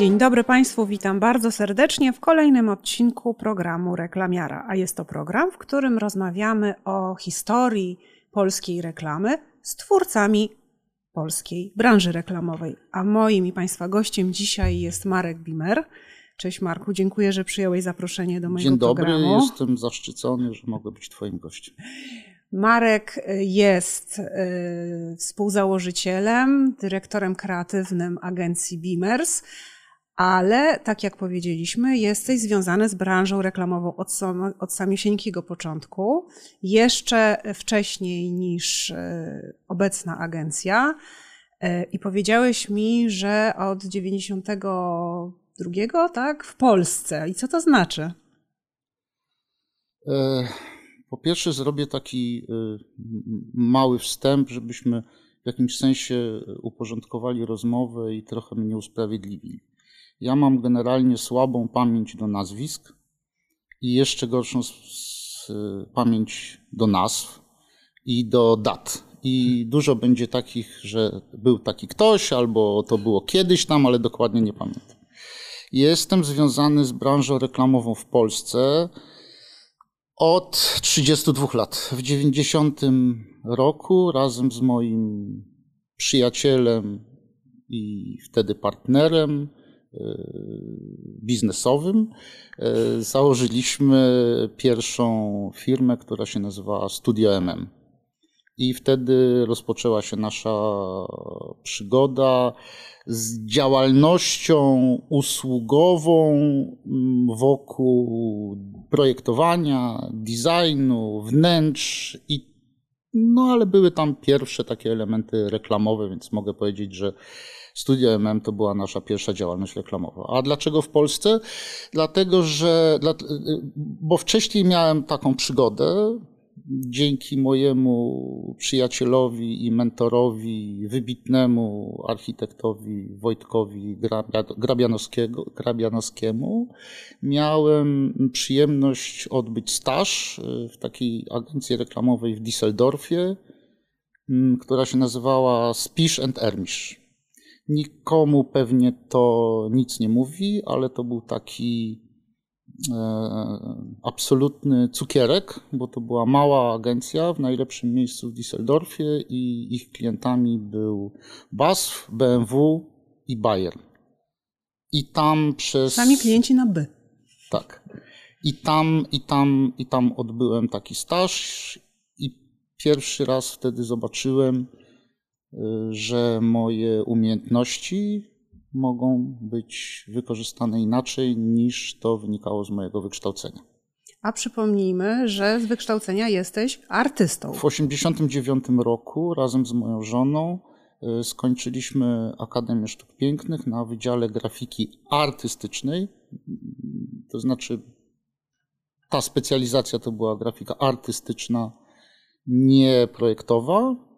Dzień dobry Państwu, witam bardzo serdecznie w kolejnym odcinku programu Reklamiara. A jest to program, w którym rozmawiamy o historii polskiej reklamy z twórcami polskiej branży reklamowej. A moim i Państwa gościem dzisiaj jest Marek Bimer. Cześć Marku, dziękuję, że przyjąłeś zaproszenie do mojego Dzień dobry, programu. jestem zaszczycony, że mogę być Twoim gościem. Marek jest y, współzałożycielem, dyrektorem kreatywnym agencji Beamers, ale tak jak powiedzieliśmy, jesteś związany z branżą reklamową od, sam, od samiusieńkiego początku, jeszcze wcześniej niż y, obecna agencja. Y, I powiedziałeś mi, że od 92, tak, w Polsce. I co to znaczy? E, po pierwsze, zrobię taki e, mały wstęp, żebyśmy w jakimś sensie uporządkowali rozmowę i trochę mnie usprawiedliwili. Ja mam generalnie słabą pamięć do nazwisk i jeszcze gorszą pamięć do nazw i do dat. I dużo będzie takich, że był taki ktoś, albo to było kiedyś tam, ale dokładnie nie pamiętam. Jestem związany z branżą reklamową w Polsce od 32 lat. W 90 roku razem z moim przyjacielem i wtedy partnerem biznesowym założyliśmy pierwszą firmę, która się nazywała Studio MM. I wtedy rozpoczęła się nasza przygoda z działalnością usługową wokół projektowania, designu, wnętrz i no ale były tam pierwsze takie elementy reklamowe, więc mogę powiedzieć, że Studio MM to była nasza pierwsza działalność reklamowa. A dlaczego w Polsce? Dlatego, że bo wcześniej miałem taką przygodę dzięki mojemu przyjacielowi i mentorowi, wybitnemu architektowi Wojtkowi Grabianowskiemu, miałem przyjemność odbyć staż w takiej agencji reklamowej w Düsseldorfie, która się nazywała Spisz and Ermisch. Nikomu pewnie to nic nie mówi, ale to był taki absolutny cukierek, bo to była mała agencja w najlepszym miejscu w Düsseldorfie i ich klientami był BASF, BMW i Bayer. I tam przez... Sami klienci na by. Tak. I tam, i tam, i tam odbyłem taki staż i pierwszy raz wtedy zobaczyłem, że moje umiejętności mogą być wykorzystane inaczej niż to wynikało z mojego wykształcenia. A przypomnijmy, że z wykształcenia jesteś artystą. W 1989 roku razem z moją żoną skończyliśmy Akademię Sztuk Pięknych na Wydziale Grafiki Artystycznej. To znaczy, ta specjalizacja to była grafika artystyczna, nie projektowa.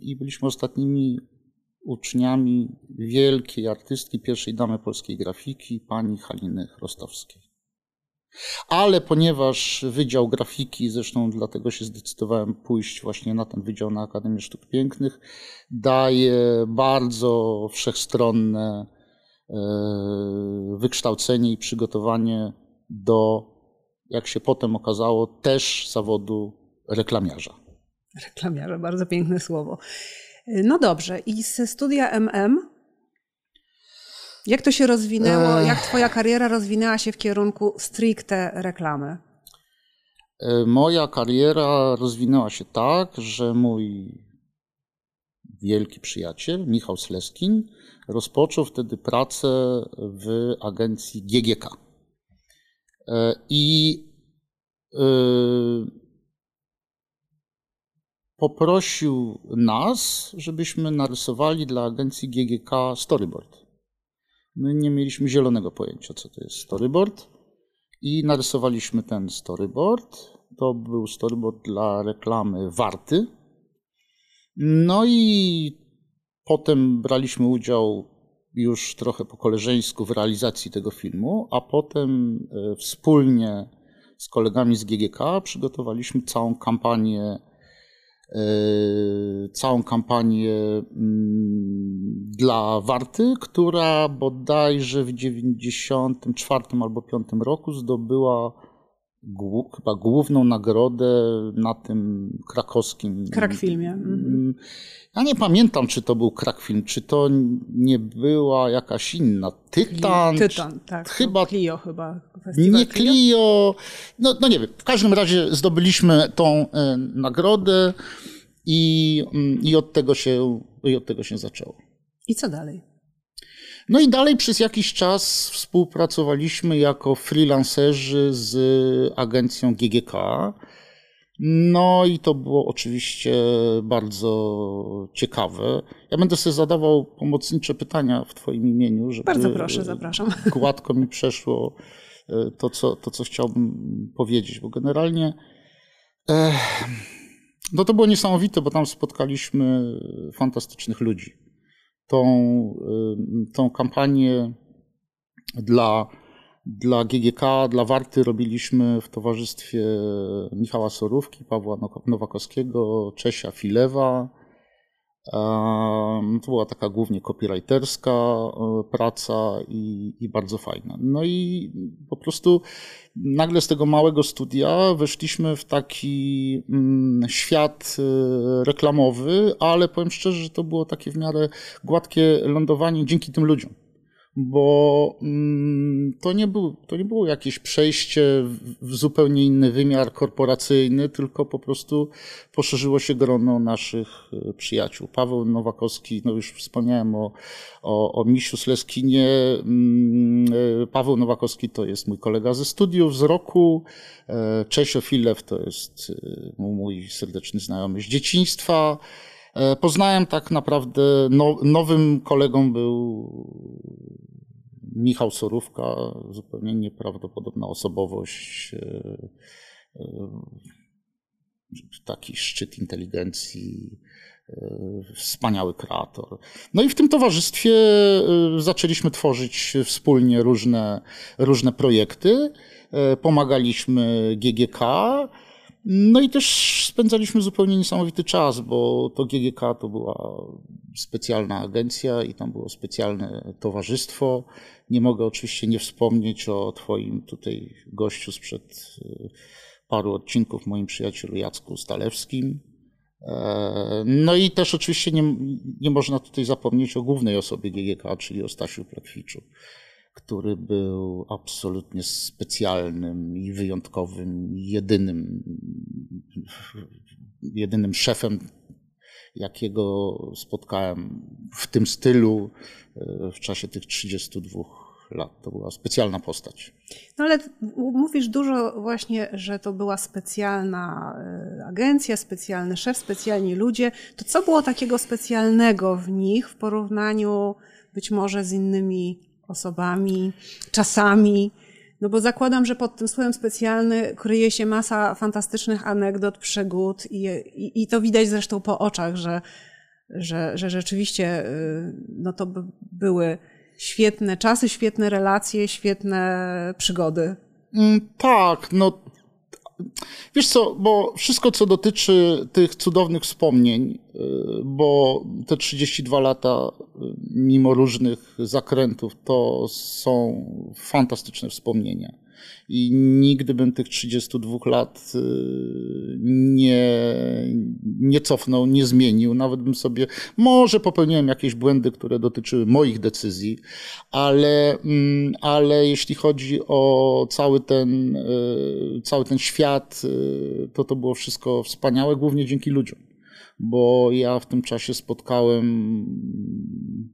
I byliśmy ostatnimi uczniami wielkiej artystki, pierwszej damy polskiej grafiki, pani Haliny Chrostowskiej. Ale ponieważ Wydział Grafiki, zresztą dlatego się zdecydowałem pójść właśnie na ten Wydział na Akademię Sztuk Pięknych, daje bardzo wszechstronne wykształcenie i przygotowanie do, jak się potem okazało, też zawodu reklamiarza. Reklamiarza, bardzo piękne słowo. No dobrze, i ze studia MM, jak to się rozwinęło, jak Twoja kariera rozwinęła się w kierunku stricte reklamy? Moja kariera rozwinęła się tak, że mój wielki przyjaciel, Michał Sleskin, rozpoczął wtedy pracę w agencji GGK. I poprosił nas, żebyśmy narysowali dla agencji GGK storyboard. My nie mieliśmy zielonego pojęcia, co to jest storyboard, i narysowaliśmy ten storyboard. To był storyboard dla reklamy Warty. No i potem braliśmy udział już trochę po koleżeńsku w realizacji tego filmu, a potem wspólnie z kolegami z GGK przygotowaliśmy całą kampanię całą kampanię mm, dla Warty, która bodajże w 94 albo 5 roku zdobyła chyba główną nagrodę na tym krakowskim. Krakfilmie. Mhm. Ja nie pamiętam, czy to był Krakfilm, czy to nie była jakaś inna. Tytan. Tytan, tak. Chyba. Clio chyba. Nie Clio. No, no nie wiem. W każdym razie zdobyliśmy tą e, nagrodę i, mm, i, od tego się, i od tego się zaczęło. I co dalej? No i dalej przez jakiś czas współpracowaliśmy jako freelancerzy z agencją GGK. No i to było oczywiście bardzo ciekawe. Ja będę sobie zadawał pomocnicze pytania w Twoim imieniu, żeby bardzo proszę, zapraszam. gładko mi przeszło e, to, co, to, co chciałbym powiedzieć, bo generalnie eh, no to było niesamowite, bo tam spotkaliśmy fantastycznych ludzi tą, tą kampanię dla, dla GGK, dla Warty robiliśmy w towarzystwie Michała Sorówki, Pawła Nowakowskiego, Czesia Filewa, to była taka głównie copywriterska e, praca i, i, bardzo fajna. No i po prostu nagle z tego małego studia weszliśmy w taki mm, świat e, reklamowy, ale powiem szczerze, że to było takie w miarę gładkie lądowanie dzięki tym ludziom bo mm, to nie, był, to nie było jakieś przejście w zupełnie inny wymiar korporacyjny, tylko po prostu poszerzyło się grono naszych e, przyjaciół. Paweł Nowakowski, no już wspomniałem o, o, o Misiu Sleskinie. Mm, e, Paweł Nowakowski to jest mój kolega ze studiów, z roku. E, Czesio Filew to jest mój serdeczny znajomy z dzieciństwa. E, poznałem tak naprawdę, no, nowym kolegą był Michał Sorówka, zupełnie nieprawdopodobna osobowość, e, e, taki szczyt inteligencji, wspaniały kreator. No i w tym towarzystwie zaczęliśmy tworzyć wspólnie różne, różne projekty. Pomagaliśmy GGK, no i też spędzaliśmy zupełnie niesamowity czas, bo to GGK to była specjalna agencja i tam było specjalne towarzystwo. Nie mogę oczywiście nie wspomnieć o Twoim tutaj gościu sprzed y, paru odcinków, moim przyjacielu Jacku Stalewskim. E, no i też oczywiście nie, nie można tutaj zapomnieć o głównej osobie GGK, czyli o Stasiu Plekwiczu który był absolutnie specjalnym i wyjątkowym, jedynym, jedynym szefem, jakiego spotkałem w tym stylu e, w czasie tych 32 lat. To była specjalna postać. No ale mówisz dużo właśnie, że to była specjalna e, agencja, specjalny szef, specjalni ludzie. To co było takiego specjalnego w nich w porównaniu być może z innymi osobami, czasami. No bo zakładam, że pod tym słowem specjalny kryje się masa fantastycznych anegdot, przygód i, i, i to widać zresztą po oczach, że, że, że rzeczywiście y, no to były świetne czasy, świetne relacje, świetne przygody. Mm, tak, no Wiesz co, bo wszystko, co dotyczy tych cudownych wspomnień, y, bo te 32 lata, y, mimo różnych zakrętów, to są fantastyczne wspomnienia i nigdy bym tych 32 lat y, nie, nie cofnął, nie zmienił. Nawet bym sobie, może popełniłem jakieś błędy, które dotyczyły moich decyzji, ale, mm, ale jeśli chodzi o cały ten, y, cały ten świat, y, to to było wszystko wspaniałe, głównie dzięki ludziom bo ja w tym czasie spotkałem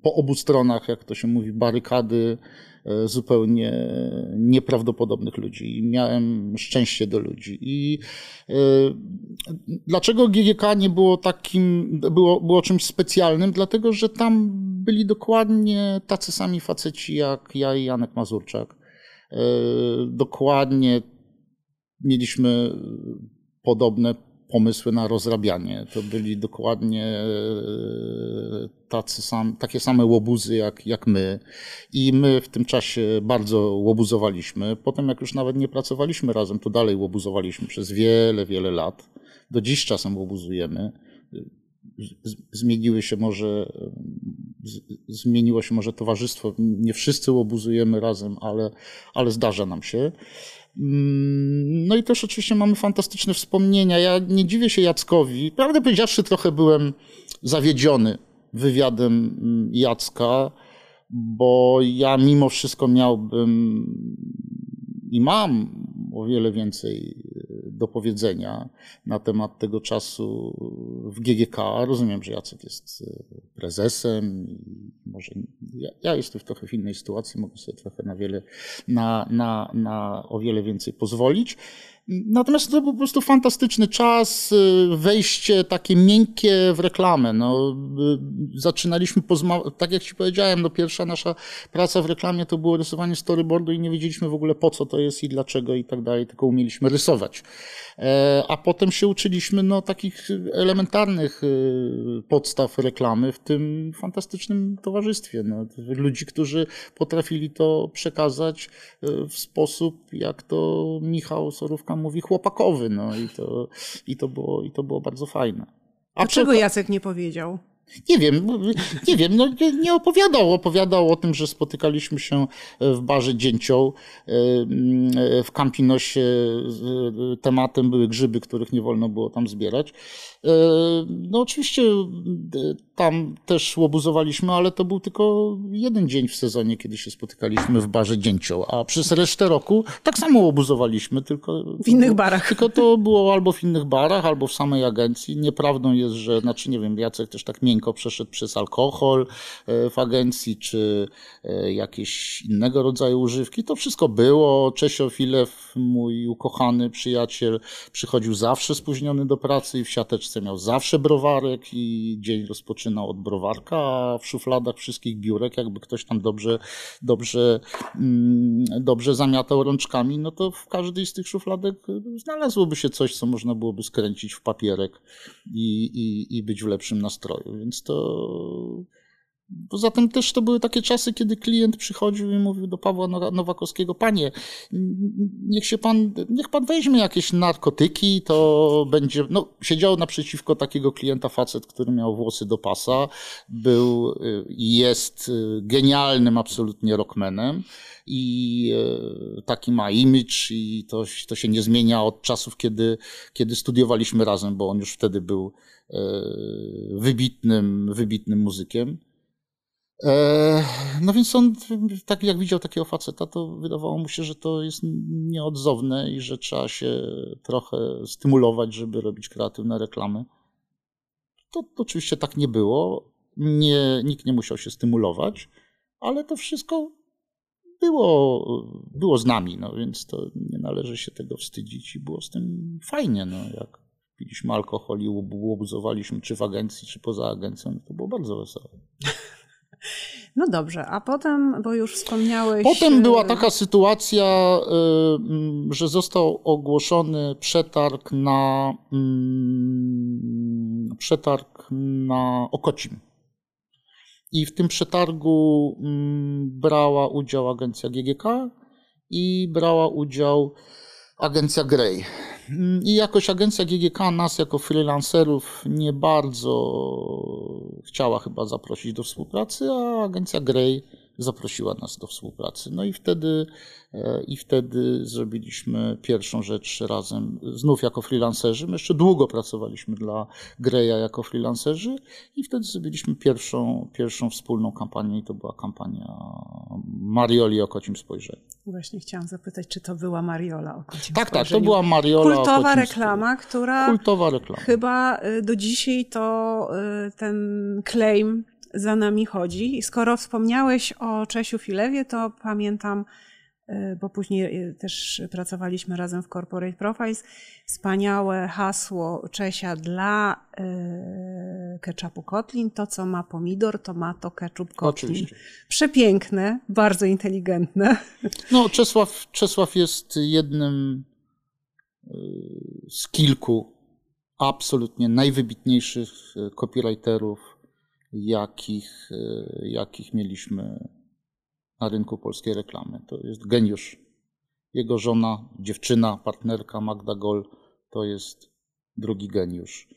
po obu stronach, jak to się mówi, barykady zupełnie nieprawdopodobnych ludzi i miałem szczęście do ludzi. I e, dlaczego GGK nie było takim, było, było czymś specjalnym? Dlatego, że tam byli dokładnie tacy sami faceci jak ja i Janek Mazurczak. E, dokładnie mieliśmy podobne pomysły na rozrabianie. To byli dokładnie e, tacy sam, takie same łobuzy jak, jak my. I my w tym czasie bardzo łobuzowaliśmy. Potem, jak już nawet nie pracowaliśmy razem, to dalej łobuzowaliśmy przez wiele, wiele lat. Do dziś czasem łobuzujemy. zmieniły się może, zmieniło się może towarzystwo. Nie wszyscy łobuzujemy razem, ale, ale zdarza nam się. Mm, no i też oczywiście mamy fantastyczne wspomnienia. Ja nie dziwię się Jackowi. Prawdę powiedziawszy, trochę byłem zawiedziony wywiadem mm, Jacka, bo ja mimo wszystko miałbym i mam o wiele więcej do powiedzenia na temat tego czasu w GGK. Rozumiem, że Jacek jest e, prezesem i może ja, ja jestem w trochę w innej sytuacji, mogę sobie trochę na wiele, na, na, na o wiele więcej pozwolić. Natomiast to był po prostu fantastyczny czas, y, wejście takie miękkie w reklamę. No, y, zaczynaliśmy, pozma- tak jak Ci powiedziałem, no, pierwsza nasza praca w reklamie to było rysowanie storyboardu i nie wiedzieliśmy w ogóle po co to jest i dlaczego i tak dalej, tylko umieliśmy rysować. E, a potem się uczyliśmy no, takich elementarnych y, podstaw reklamy w tym fantastycznym towarzystwie. No, ludzi, którzy potrafili to przekazać w sposób, jak to Michał Sorówka mówi chłopakowy, no i to, i to, było, i to było bardzo fajne. A Dlaczego Jacek nie powiedział? Nie wiem, nie wiem, no nie opowiadał. Opowiadał o tym, że spotykaliśmy się w barze Dzięcioł. W Campinosie tematem były grzyby, których nie wolno było tam zbierać. No oczywiście tam też łobuzowaliśmy, ale to był tylko jeden dzień w sezonie, kiedy się spotykaliśmy w barze Dzięcioł, a przez resztę roku tak samo łobuzowaliśmy, tylko... W innych barach. Tylko to było albo w innych barach, albo w samej agencji. Nieprawdą jest, że, znaczy nie wiem, Jacek też tak miękko przeszedł przez alkohol e, w agencji, czy e, jakieś innego rodzaju używki. To wszystko było. Czesio Filew, mój ukochany przyjaciel, przychodził zawsze spóźniony do pracy i w siateczce miał zawsze browarek i dzień rozpoczynał od browarka, a w szufladach wszystkich biurek, jakby ktoś tam dobrze, dobrze, mm, dobrze zamiatał rączkami, no to w każdej z tych szufladek znalazłoby się coś, co można byłoby skręcić w papierek i, i, i być w lepszym nastroju. Więc to Poza tym też to były takie czasy, kiedy klient przychodził i mówił do Pawła Nowakowskiego, panie, niech się pan, niech pan weźmie jakieś narkotyki, to będzie, no, siedział naprzeciwko takiego klienta facet, który miał włosy do pasa, był i jest genialnym absolutnie rockmanem i e, taki ma image i to, to się nie zmienia od czasów, kiedy, kiedy studiowaliśmy razem, bo on już wtedy był wybitnym, wybitnym muzykiem. E, no więc on, tak jak widział takiego faceta, to wydawało mu się, że to jest nieodzowne i że trzeba się trochę stymulować, żeby robić kreatywne reklamy. To, to oczywiście tak nie było. Nie, nikt nie musiał się stymulować, ale to wszystko było, było z nami, no więc to nie należy się tego wstydzić i było z tym fajnie, no jak piliśmy alkohol i łobuzowaliśmy czy w agencji, czy poza agencją, to było bardzo wesołe. No dobrze, a potem, bo już wspomniałeś. Potem była taka sytuacja, y, że został ogłoszony przetarg na mm, przetarg na Okocim. I w tym przetargu mm, brała udział agencja GGK i brała udział agencja Grey. I jakoś agencja GGK nas jako freelancerów nie bardzo chciała chyba zaprosić do współpracy, a agencja Grey zaprosiła nas do współpracy. No i wtedy, e, i wtedy zrobiliśmy pierwszą rzecz razem, znów jako freelancerzy. My jeszcze długo pracowaliśmy dla Greya jako freelancerzy i wtedy zrobiliśmy pierwszą, pierwszą wspólną kampanię i to była kampania Marioli o kocim spojrzeniu. Właśnie chciałam zapytać, czy to była Mariola o kocim Tak, tak, to była Mariola Kultowa reklama, która Kultowa reklama. chyba y, do dzisiaj to y, ten claim za nami chodzi. I skoro wspomniałeś o Czesiu Filewie, to pamiętam, y, bo później też pracowaliśmy razem w Corporate Profiles, wspaniałe hasło Czesia dla ketchupu Kotlin. To, co ma pomidor, to ma to ketchup Kotlin. Oczywiście. Przepiękne, bardzo inteligentne. No, Czesław, Czesław jest jednym z kilku absolutnie najwybitniejszych copywriterów jakich, e, jakich mieliśmy na rynku polskiej reklamy. To jest geniusz. Jego żona, dziewczyna, partnerka Magda Gol to jest drugi geniusz.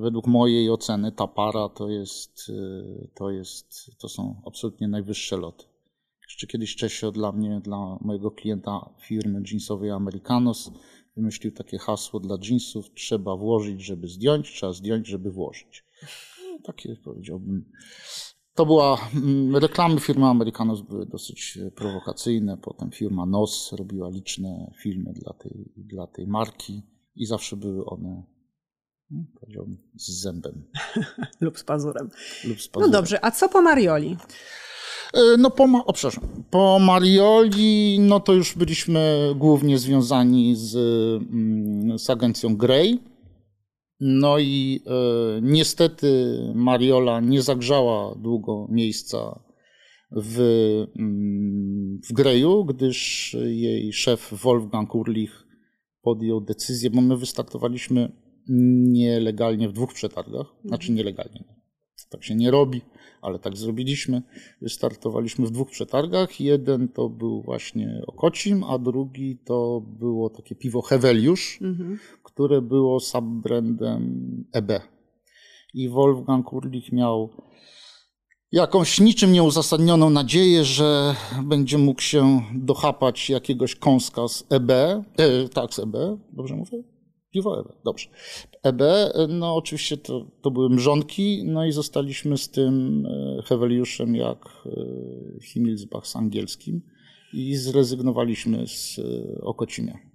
według mojej oceny ta para to jest, to jest, to są absolutnie najwyższe loty. Jeszcze kiedyś Czesio dla mnie, dla mojego klienta firmy jeansowej Americanos wymyślił takie hasło dla jeansów, trzeba włożyć, żeby zdjąć, trzeba zdjąć, żeby włożyć. No, takie powiedziałbym. To była, mm, reklamy firmy Americanos były dosyć prowokacyjne, potem firma NOS robiła liczne filmy dla tej, dla tej marki i zawsze były one no, powiedziałbym, z zębem. Lub z pazurem. Lub z pazurem. No dobrze, a co po Marioli? E, no po, o, przepraszam, po Marioli, no to już byliśmy głównie związani z, mm, z agencją Grey. No i e, niestety Mariola nie zagrzała długo miejsca w, mm, w Greju, gdyż jej szef Wolfgang Urlich podjął decyzję, bo my wystartowaliśmy nielegalnie w dwóch przetargach, znaczy nielegalnie, tak się nie robi ale tak zrobiliśmy. Startowaliśmy w dwóch przetargach. Jeden to był właśnie Okocim, a drugi to było takie piwo Heweliusz, mhm. Które było subbrandem EB. I Wolfgang Urlich miał jakąś niczym nieuzasadnioną nadzieję, że będzie mógł się dochapać jakiegoś kąska z EB, e, tak, z EB, dobrze mówię? Piwo EB, dobrze. EB, no oczywiście to, to były mrzonki, no i zostaliśmy z tym e, Heweliuszem jak e, Himmelsbach z angielskim i zrezygnowaliśmy z e, Okocimia.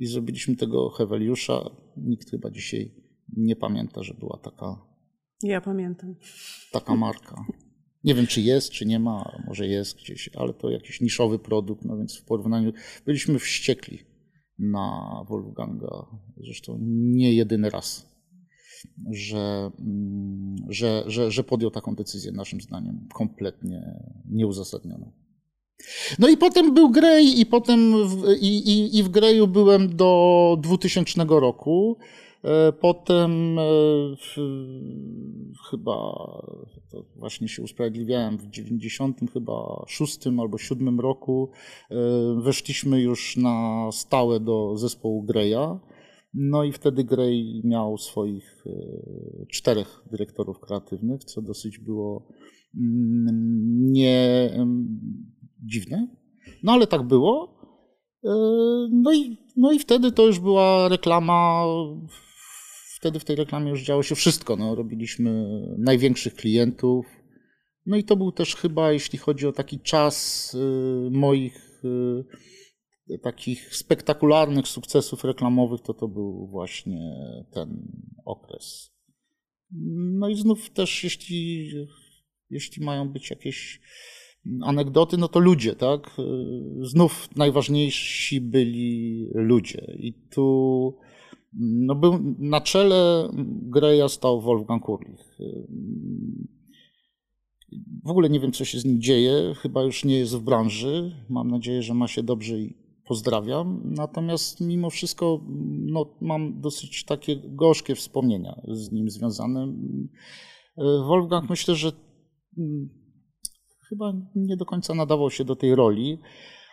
I zrobiliśmy tego Heweliusza. Nikt chyba dzisiaj nie pamięta, że była taka. Ja pamiętam. Taka marka. Nie wiem, czy jest, czy nie ma, może jest gdzieś, ale to jakiś niszowy produkt, no więc w porównaniu byliśmy wściekli na Wolfganga, zresztą nie jedyny raz, że, mm, że, że, że podjął taką decyzję, naszym zdaniem, kompletnie nieuzasadnioną. No i potem był Grey i potem w, i, i, i w Greyu byłem do 2000 roku. E, potem e, w, chyba to właśnie się usprawiedliwiałem w 90 chyba 6 albo 7 roku e, weszliśmy już na stałe do zespołu Greya. No i wtedy Grey miał swoich czterech dyrektorów kreatywnych, co dosyć było mm, nie dziwne. No ale tak było. No i, no i wtedy to już była reklama wtedy w tej reklamie już działo się wszystko. No, robiliśmy największych klientów. No i to był też chyba, jeśli chodzi o taki czas y, moich y, takich spektakularnych sukcesów reklamowych, to to był właśnie ten okres. No i znów też, jeśli, jeśli mają być jakieś anegdoty, no to ludzie, tak? Znów najważniejsi byli ludzie. I tu no był, na czele Greya stał Wolfgang Kurlich. W ogóle nie wiem, co się z nim dzieje. Chyba już nie jest w branży. Mam nadzieję, że ma się dobrze i pozdrawiam. Natomiast mimo wszystko no, mam dosyć takie gorzkie wspomnienia z nim związane. Wolfgang myślę, że mm, chyba nie do końca nadawał się do tej roli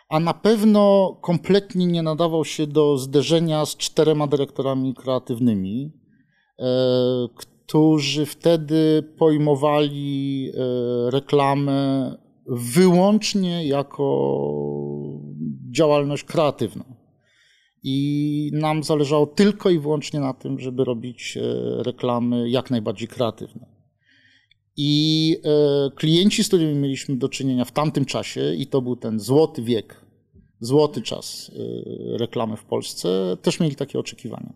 a na pewno kompletnie nie nadawał się do zderzenia z czterema dyrektorami kreatywnymi, e, którzy wtedy pojmowali e, reklamę wyłącznie jako działalność kreatywną. I nam zależało tylko i wyłącznie na tym, żeby robić e, reklamy jak najbardziej kreatywne. I e, klienci, z którymi mieliśmy do czynienia w tamtym czasie, i to był ten złoty wiek, złoty czas e, reklamy w Polsce, też mieli takie oczekiwania.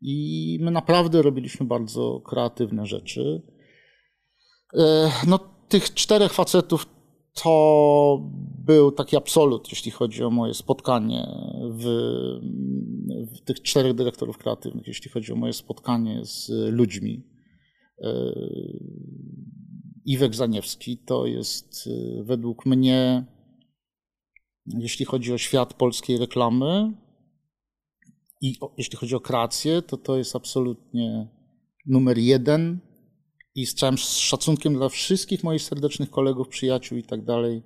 I my naprawdę robiliśmy bardzo kreatywne rzeczy. E, no, tych czterech facetów to był taki absolut, jeśli chodzi o moje spotkanie w, w tych czterech dyrektorów kreatywnych, jeśli chodzi o moje spotkanie z ludźmi. Iwek Zaniewski to jest y, według mnie, jeśli chodzi o świat polskiej reklamy i o, jeśli chodzi o kreację, to to jest absolutnie numer jeden i z całym szacunkiem dla wszystkich moich serdecznych kolegów, przyjaciół i tak dalej,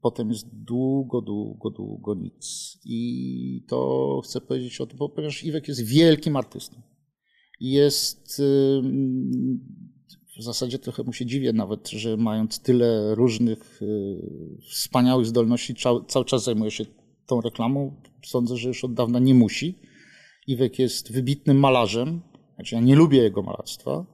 potem jest długo, długo, długo nic. I to chcę powiedzieć o tym, ponieważ Iwek jest wielkim artystą jest w zasadzie trochę mu się dziwię nawet, że mając tyle różnych wspaniałych zdolności, cały czas zajmuje się tą reklamą. Sądzę, że już od dawna nie musi. Iwek jest wybitnym malarzem, znaczy ja nie lubię jego malarstwa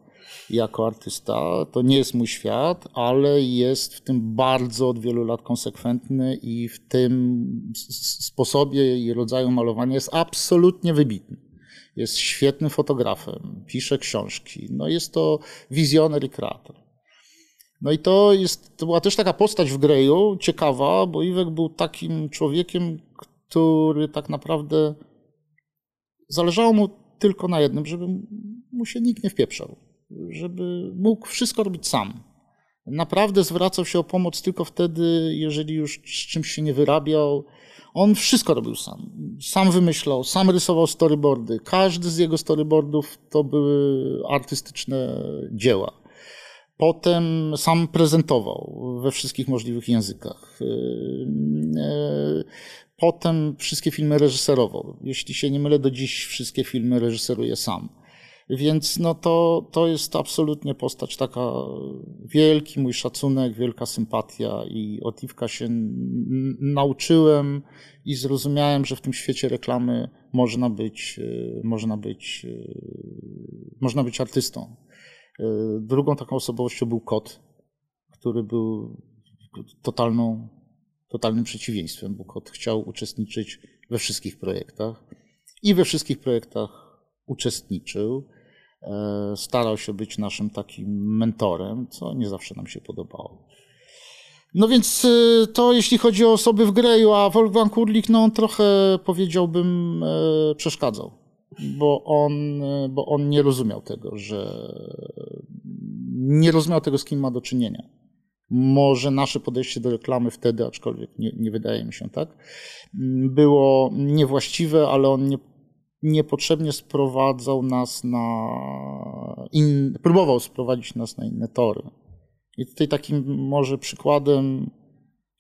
jako artysta, to nie jest mój świat, ale jest w tym bardzo od wielu lat konsekwentny i w tym sposobie i rodzaju malowania jest absolutnie wybitny. Jest świetnym fotografem, pisze książki, no jest to wizjoner i kreator. No i to, jest, to była też taka postać w Greju, ciekawa, bo Iwek był takim człowiekiem, który tak naprawdę zależało mu tylko na jednym, żeby mu się nikt nie wpieprzał, żeby mógł wszystko robić sam. Naprawdę zwracał się o pomoc tylko wtedy, jeżeli już z czymś się nie wyrabiał. On wszystko robił sam. Sam wymyślał, sam rysował storyboardy. Każdy z jego storyboardów to były artystyczne dzieła. Potem sam prezentował we wszystkich możliwych językach. Potem wszystkie filmy reżyserował. Jeśli się nie mylę, do dziś wszystkie filmy reżyseruje sam. Więc no to, to jest absolutnie postać taka, wielki mój szacunek, wielka sympatia i od Iwka się nauczyłem i zrozumiałem, że w tym świecie reklamy można być, e, można być, e, można być artystą. E, drugą taką osobowością był kot, który był totalną totalnym przeciwieństwem, bo kot chciał uczestniczyć we wszystkich projektach i we wszystkich projektach uczestniczył. E, starał się być naszym takim mentorem, co nie zawsze nam się podobało. No więc e, to jeśli chodzi o osoby w Greju, a Wolfgang Kurlik, no on trochę powiedziałbym e, przeszkadzał, bo on, bo on nie rozumiał tego, że nie rozumiał tego, z kim ma do czynienia może nasze podejście do reklamy wtedy, aczkolwiek nie, nie wydaje mi się tak, było niewłaściwe, ale on nie, niepotrzebnie sprowadzał nas na. In, próbował sprowadzić nas na inne tory. I tutaj takim może przykładem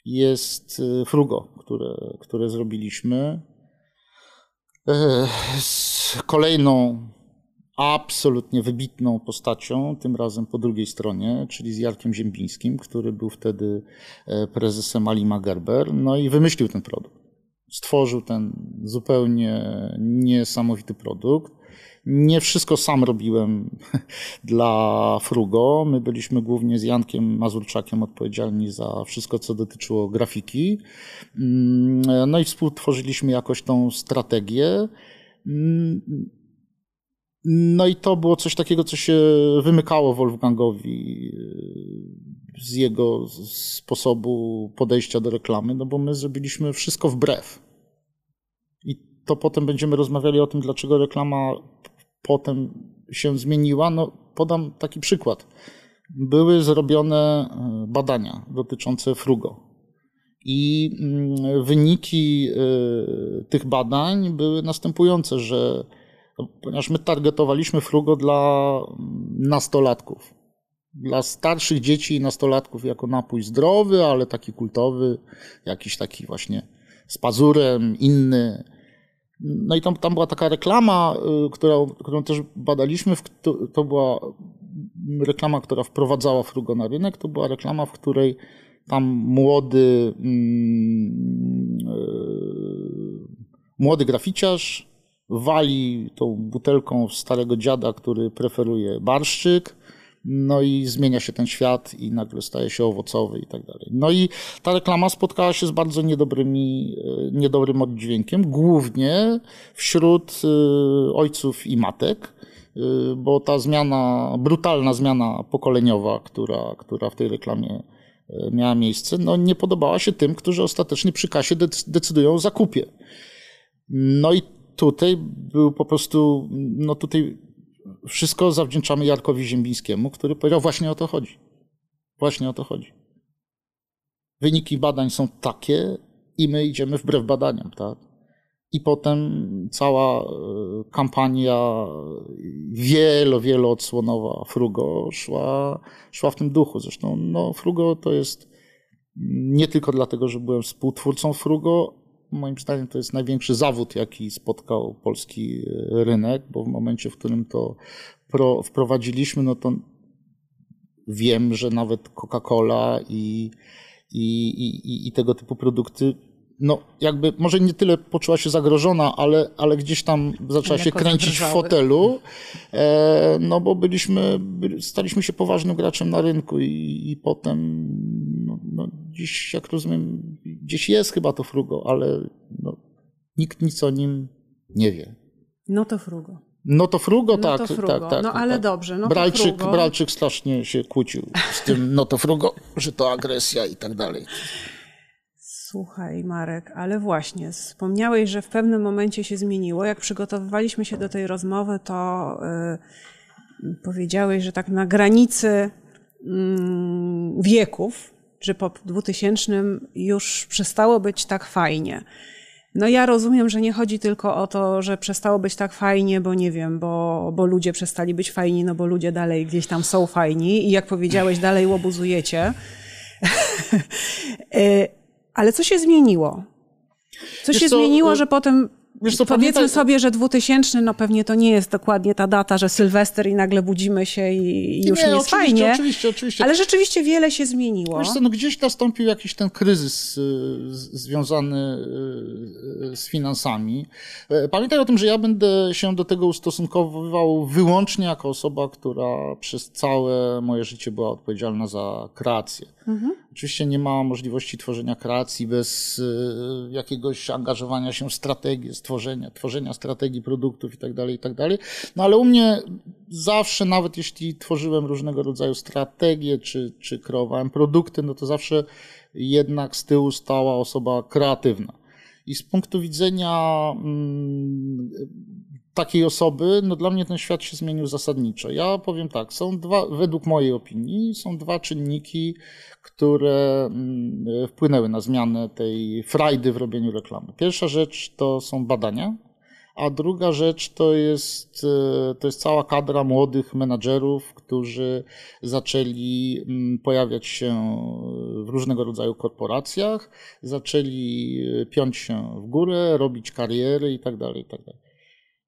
jest y, Frugo, które, które zrobiliśmy. Z kolejną absolutnie wybitną postacią, tym razem po drugiej stronie, czyli z Jarkiem Ziembińskim, który był wtedy e, prezesem Alima Gerber, no i wymyślił ten produkt. Stworzył ten zupełnie niesamowity produkt. Nie wszystko sam robiłem dla Frugo. My byliśmy głównie z Jankiem Mazurczakiem odpowiedzialni za wszystko, co dotyczyło grafiki. Mm, no i współtworzyliśmy jakoś tą strategię. Mm, no i to było coś takiego, co się wymykało Wolfgangowi z jego sposobu podejścia do reklamy, no bo my zrobiliśmy wszystko wbrew. I to potem będziemy rozmawiali o tym, dlaczego reklama potem się zmieniła. No, podam taki przykład. Były zrobione e, badania dotyczące frugo. I mm, wyniki e, tych badań były następujące, że no, ponieważ my targetowaliśmy frugo dla nastolatków. Dla starszych dzieci i nastolatków jako napój zdrowy, ale taki kultowy, jakiś taki właśnie z pazurem, inny. No i tam, tam była taka reklama, y, którą, którą też badaliśmy. To była reklama, która wprowadzała frugo na rynek. To była reklama, w której tam młody, mm, yy, młody graficiarz wali tą butelką starego dziada, który preferuje barszczyk, no i zmienia się ten świat i nagle staje się owocowy i tak dalej. No i ta reklama spotkała się z bardzo niedobrymi, e, niedobrym oddźwiękiem, głównie wśród e, ojców i matek, e, bo ta zmiana, brutalna zmiana pokoleniowa, która, która w tej reklamie miała miejsce, no nie podobała się tym, którzy ostatecznie przy kasie decydują o zakupie. No i tutaj był po prostu, no tutaj wszystko zawdzięczamy Jarkowi Ziembińskiemu, który powiedział, właśnie o to chodzi. Właśnie o to chodzi. Wyniki badań są takie i my idziemy wbrew badaniom, tak? I potem cała e, kampania wielo, wieloodsłonowa Frugo szła, szła w tym duchu. Zresztą no, Frugo to jest nie tylko dlatego, że byłem współtwórcą Frugo, moim zdaniem to jest największy zawód, jaki spotkał polski rynek, bo w momencie, w którym to wprowadziliśmy, no to wiem, że nawet Coca-Cola i, i, i, i tego typu produkty no jakby może nie tyle poczuła się zagrożona, ale, ale gdzieś tam zaczęła się kręcić w fotelu, e, no bo byliśmy, staliśmy się poważnym graczem na rynku i, i potem dziś, jak rozumiem, gdzieś jest chyba to frugo, ale no, nikt nic o nim nie wie. No to frugo. No to frugo, no tak, to frugo. tak, tak. No ale tak. dobrze, no Bralczyk, to frugo. Bralczyk strasznie się kłócił z tym no to frugo, że to agresja i tak dalej. Słuchaj, Marek, ale właśnie, wspomniałeś, że w pewnym momencie się zmieniło. Jak przygotowywaliśmy się do tej rozmowy, to y, powiedziałeś, że tak na granicy y, wieków, że po 2000 już przestało być tak fajnie. No ja rozumiem, że nie chodzi tylko o to, że przestało być tak fajnie, bo nie wiem, bo, bo ludzie przestali być fajni, no bo ludzie dalej gdzieś tam są fajni i jak powiedziałeś, dalej łobuzujecie. Ale co się zmieniło? Co Wiesz się co, zmieniło, że potem Wiesz co, Powiedzmy pamiętaj... sobie, że 2000, no pewnie to nie jest dokładnie ta data, że Sylwester i nagle budzimy się i już nie, nie jest oczywiście, fajnie. Oczywiście, oczywiście. Ale rzeczywiście wiele się zmieniło. Wiesz co, no gdzieś nastąpił jakiś ten kryzys y, związany y, z finansami. E, pamiętaj o tym, że ja będę się do tego ustosunkowywał wyłącznie jako osoba, która przez całe moje życie była odpowiedzialna za kreację. Mhm. Oczywiście nie ma możliwości tworzenia kreacji bez y, jakiegoś angażowania się w strategię, stworzenia, tworzenia strategii produktów itd., tak itd. Tak no ale u mnie zawsze, nawet jeśli tworzyłem różnego rodzaju strategie, czy, czy kreowałem produkty, no to zawsze jednak z tyłu stała osoba kreatywna. I z punktu widzenia mm, takiej osoby, no dla mnie ten świat się zmienił zasadniczo. Ja powiem tak, są dwa, według mojej opinii, są dwa czynniki, które mm, wpłynęły na zmianę tej frajdy w robieniu reklamy. Pierwsza rzecz to są badania, a druga rzecz to jest, e, to jest cała kadra młodych menadżerów, którzy zaczęli mm, pojawiać się w różnego rodzaju korporacjach, zaczęli e, piąć się w górę, robić kariery itd. Tak itd.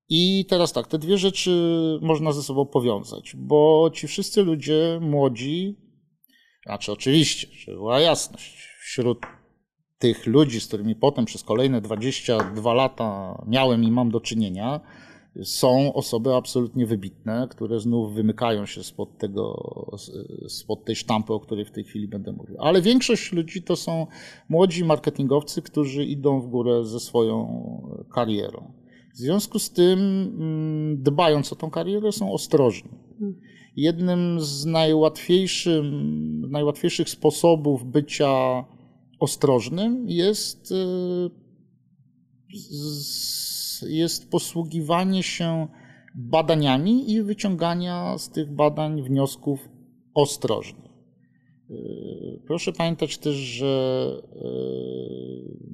I teraz tak, te dwie rzeczy można ze sobą powiązać, bo ci wszyscy ludzie młodzi, znaczy oczywiście, żeby była jasność, wśród tych ludzi, z którymi potem przez kolejne 22 lata miałem i mam do czynienia, są osoby absolutnie wybitne, które znów wymykają się spod, tego, spod tej sztampy, o której w tej chwili będę mówił. Ale większość ludzi to są młodzi marketingowcy, którzy idą w górę ze swoją karierą. W związku z tym, mm, dbając o tą karierę, są ostrożni. Jednym z najłatwiejszych, sposobów bycia ostrożnym jest, y, jest posługiwanie się badaniami i wyciągania z tych badań wniosków ostrożnych. Proszę pamiętać też, że y,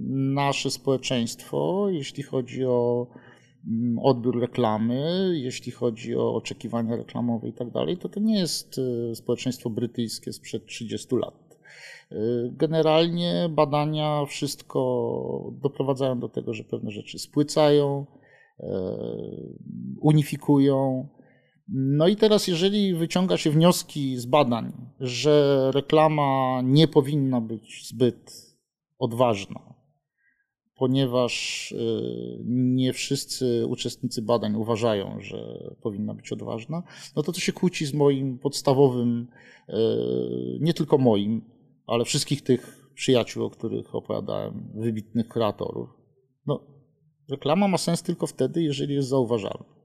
nasze społeczeństwo, jeśli chodzi o odbiór reklamy, jeśli chodzi o oczekiwania reklamowe i tak dalej, to to nie jest społeczeństwo brytyjskie sprzed 30 lat. Generalnie badania wszystko doprowadzają do tego, że pewne rzeczy spłycają, e, unifikują. No i teraz, jeżeli wyciąga się wnioski z badań, że reklama nie powinna być zbyt odważna, ponieważ e, nie wszyscy uczestnicy badań uważają, że powinna być odważna, no to to się kłóci z moim podstawowym, e, nie tylko moim, ale wszystkich tych przyjaciół, o których opowiadałem, wybitnych kreatorów, no, reklama ma sens tylko wtedy, jeżeli jest zauważalna.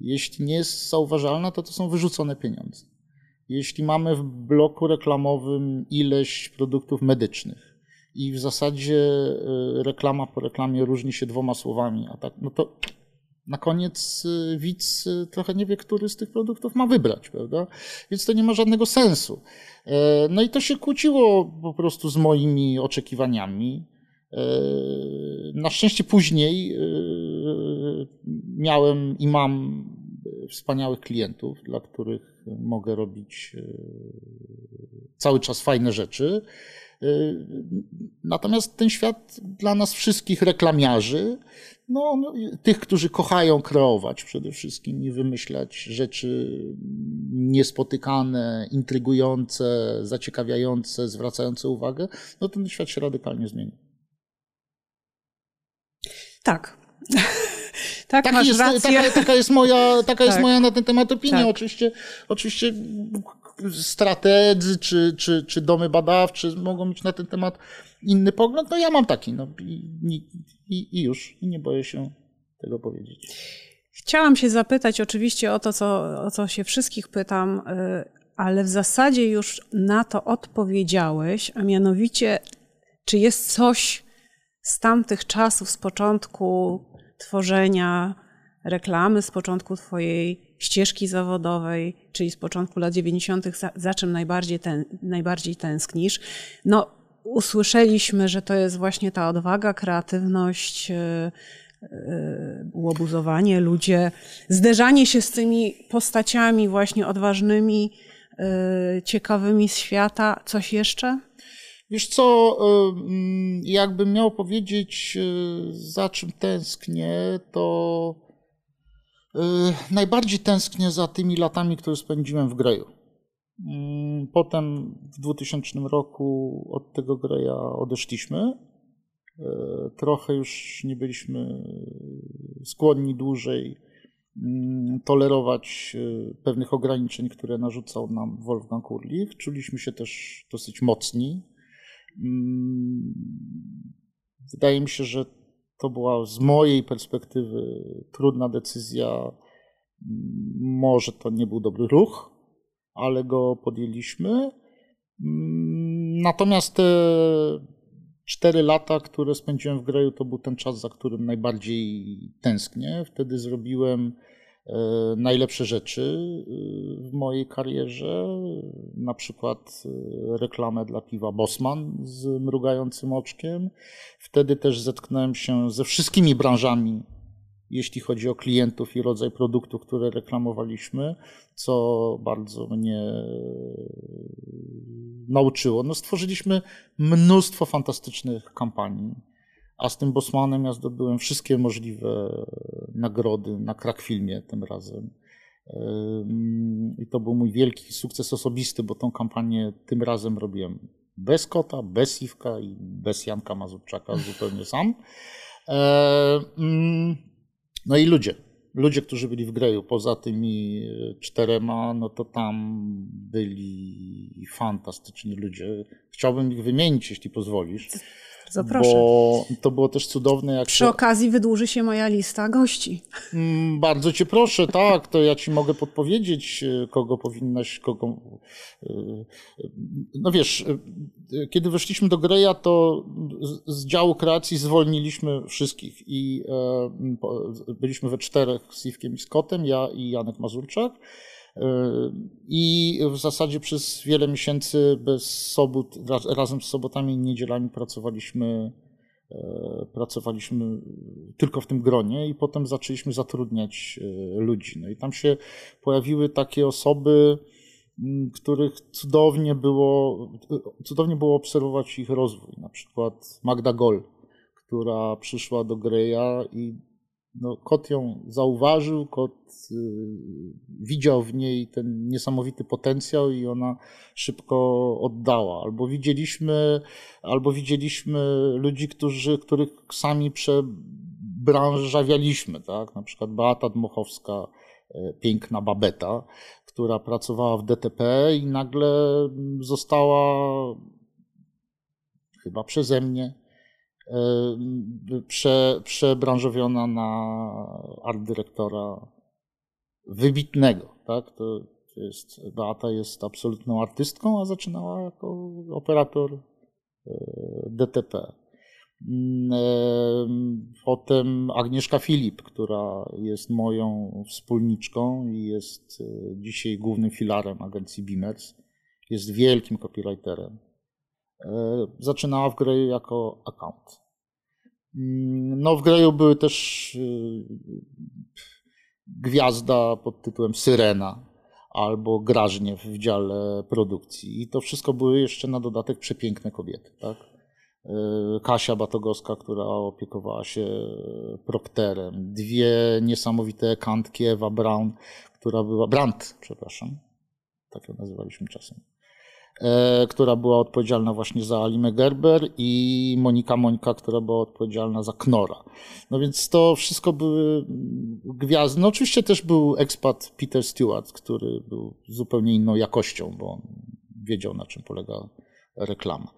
Jeśli nie jest zauważalna, to to są wyrzucone pieniądze. Jeśli mamy w bloku reklamowym ileś produktów medycznych i w zasadzie y, reklama po reklamie różni się dwoma słowami, a tak, no to na koniec y, widz y, trochę nie wie, który z tych produktów ma wybrać, prawda? Więc to nie ma żadnego sensu. E, no i to się kłóciło po prostu z moimi oczekiwaniami. E, na szczęście później miałem i mam wspaniałych klientów, dla których mogę robić cały czas fajne rzeczy. Natomiast ten świat dla nas wszystkich reklamiarzy, no, no, tych, którzy kochają kreować przede wszystkim i wymyślać rzeczy niespotykane, intrygujące, zaciekawiające, zwracające uwagę, no ten świat się radykalnie zmieni. Tak. tak, taka, masz jest, rację. taka, taka jest moja, taka tak. jest moja na ten temat opinia. Tak. Oczywiście, oczywiście strategzy czy, czy, czy domy badawcze mogą mieć na ten temat inny pogląd. No ja mam taki. No, i, i, i już. I nie boję się tego powiedzieć. Chciałam się zapytać oczywiście o to, co, o co się wszystkich pytam, y, ale w zasadzie już na to odpowiedziałeś, a mianowicie, czy jest coś z tamtych czasów, z początku tworzenia reklamy, z początku Twojej ścieżki zawodowej, czyli z początku lat 90., za, za czym najbardziej, ten, najbardziej tęsknisz? No, usłyszeliśmy, że to jest właśnie ta odwaga, kreatywność, łobuzowanie, ludzie, zderzanie się z tymi postaciami właśnie odważnymi, ciekawymi z świata. Coś jeszcze? Wiesz co, jakbym miał powiedzieć, za czym tęsknię, to najbardziej tęsknię za tymi latami, które spędziłem w Greju. Potem w 2000 roku od tego Greja odeszliśmy. Trochę już nie byliśmy skłonni dłużej tolerować pewnych ograniczeń, które narzucał nam Wolfgang Urlich. Czuliśmy się też dosyć mocni. Wydaje mi się, że to była z mojej perspektywy trudna decyzja. Może to nie był dobry ruch, ale go podjęliśmy. Natomiast te cztery lata, które spędziłem w Greju, to był ten czas, za którym najbardziej tęsknię. Wtedy zrobiłem najlepsze rzeczy w mojej karierze, na przykład reklamę dla piwa Bosman z mrugającym oczkiem. Wtedy też zetknąłem się ze wszystkimi branżami, jeśli chodzi o klientów i rodzaj produktów, które reklamowaliśmy, co bardzo mnie nauczyło. No, stworzyliśmy mnóstwo fantastycznych kampanii. A z tym Bosmanem ja zdobyłem wszystkie możliwe nagrody na Krakfilmie tym razem. I to był mój wielki sukces osobisty, bo tą kampanię tym razem robiłem bez kota, bez Iwka i bez Janka Mazurczaka, zupełnie sam. No i ludzie. Ludzie, którzy byli w Greju, poza tymi czterema, no to tam byli fantastyczni ludzie. Chciałbym ich wymienić, jeśli pozwolisz. Bardzo proszę. Bo to było też cudowne. Jak Przy okazji wydłuży się moja lista gości. Bardzo cię proszę, tak, to ja ci mogę podpowiedzieć, kogo powinnaś, kogo... No wiesz, kiedy weszliśmy do Greja, to z działu kreacji zwolniliśmy wszystkich i byliśmy we czterech z Iwkiem i Scottem, ja i Janek Mazurczak. I w zasadzie przez wiele miesięcy bez sobot, razem z sobotami i niedzielami pracowaliśmy, pracowaliśmy tylko w tym gronie i potem zaczęliśmy zatrudniać ludzi. No i tam się pojawiły takie osoby, których cudownie było, cudownie było obserwować ich rozwój. Na przykład Magda Gol, która przyszła do Greja i no, kot ją zauważył, kot y, widział w niej ten niesamowity potencjał i ona szybko oddała. Albo widzieliśmy, albo widzieliśmy ludzi, którzy, których sami przebranżawialiśmy, tak? Na przykład Beata Dmochowska, piękna babeta, która pracowała w DTP i nagle została chyba przeze mnie prze, przebranżowiona na art dyrektora wybitnego. Tak? To jest, Beata jest absolutną artystką, a zaczynała jako operator DTP. Potem Agnieszka Filip, która jest moją wspólniczką i jest dzisiaj głównym filarem agencji Beamers. Jest wielkim copywriterem zaczynała w Greju jako account. No w Greju były też gwiazda pod tytułem Syrena, albo Grażniew w dziale produkcji. I to wszystko były jeszcze na dodatek przepiękne kobiety, tak? E, Kasia Batogowska, która opiekowała się Procterem, dwie niesamowite kantki, Ewa Brown, która była, Brandt, przepraszam, tak ją nazywaliśmy czasem, e, która była odpowiedzialna właśnie za Alimę Gerber i Monika Mońka, która była odpowiedzialna za Knora. No więc to wszystko były gwiazdy. No oczywiście też był ekspat Peter Stewart, który był zupełnie inną jakością, bo on wiedział na czym polega reklama.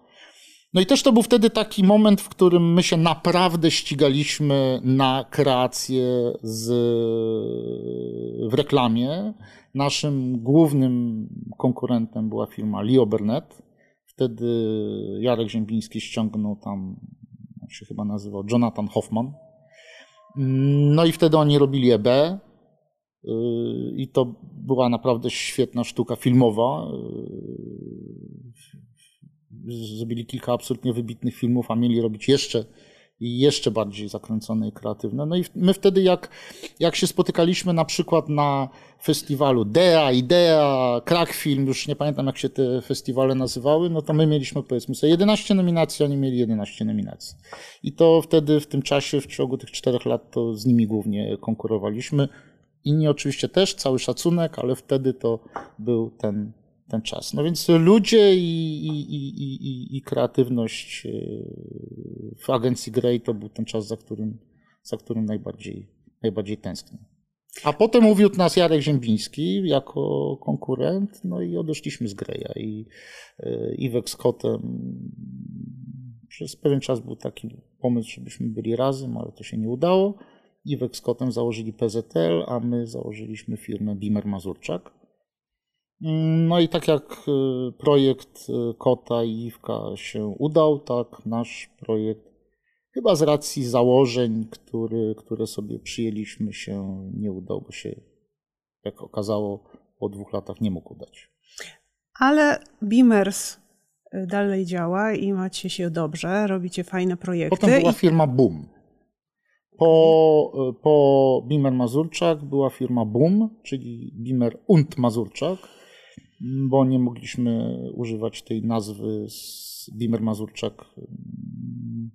No i też to był wtedy taki moment, w którym my się naprawdę ścigaliśmy na kreację z, w reklamie. Naszym głównym konkurentem była firma Leo Burnett. Wtedy Jarek Ziembiński ściągnął tam, on się chyba nazywał Jonathan Hoffman. No i wtedy oni robili EB. I to była naprawdę świetna sztuka filmowa zrobili kilka absolutnie wybitnych filmów, a mieli robić jeszcze i jeszcze bardziej zakręcone i kreatywne. No i my wtedy, jak, jak się spotykaliśmy na przykład na festiwalu DEA, IDEA, Krak Film, już nie pamiętam jak się te festiwale nazywały, no to my mieliśmy powiedzmy sobie 11 nominacji, oni mieli 11 nominacji. I to wtedy w tym czasie, w ciągu tych czterech lat, to z nimi głównie konkurowaliśmy. Inni oczywiście też, cały szacunek, ale wtedy to był ten ten czas. No więc ludzie i, i, i, i, kreatywność e, w agencji Grey to był ten czas, za którym, za którym najbardziej, najbardziej tęsknię. A potem uwiódł nas Jarek Ziembiński jako konkurent, no i odeszliśmy z Greya i e, Iwek z Kotem przez pewien czas był taki pomysł, żebyśmy byli razem, ale to się nie udało. Iwek z Kotem założyli PZL, a my założyliśmy firmę Bimer Mazurczak. No i tak jak y, projekt y, Kota i Iwka się udał, tak nasz projekt chyba z racji założeń, który, które sobie przyjęliśmy się nie udał, bo się jak okazało po dwóch latach nie mógł udać. Ale Beamers y, dalej działa i macie się dobrze, robicie fajne projekty. Potem była firma Boom. Po, po Beamer Mazurczak była firma Boom, czyli Beamer und Mazurczak bo nie mogliśmy używać tej nazwy z Bimer Mazurczak mm,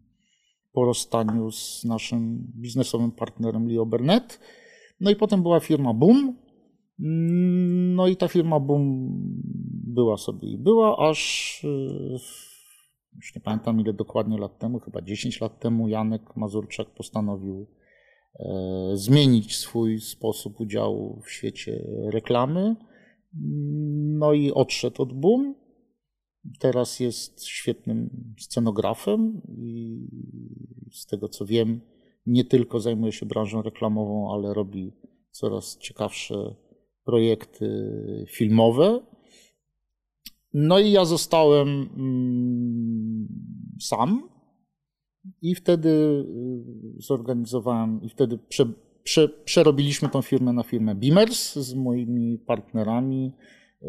po rozstaniu z naszym biznesowym partnerem Leo Burnett. No i potem była firma Boom. Mm, no i ta firma Boom była sobie i była, aż y, już nie pamiętam ile dokładnie lat temu, chyba 10 lat temu Janek Mazurczak postanowił e, zmienić swój sposób udziału w świecie reklamy no i odszedł od Boom. Teraz jest świetnym scenografem i z tego co wiem, nie tylko zajmuje się branżą reklamową, ale robi coraz ciekawsze projekty filmowe. No i ja zostałem mm, sam i wtedy y, zorganizowałem, i wtedy prze, prze, przerobiliśmy tą firmę na firmę Beamers z moimi partnerami. Y,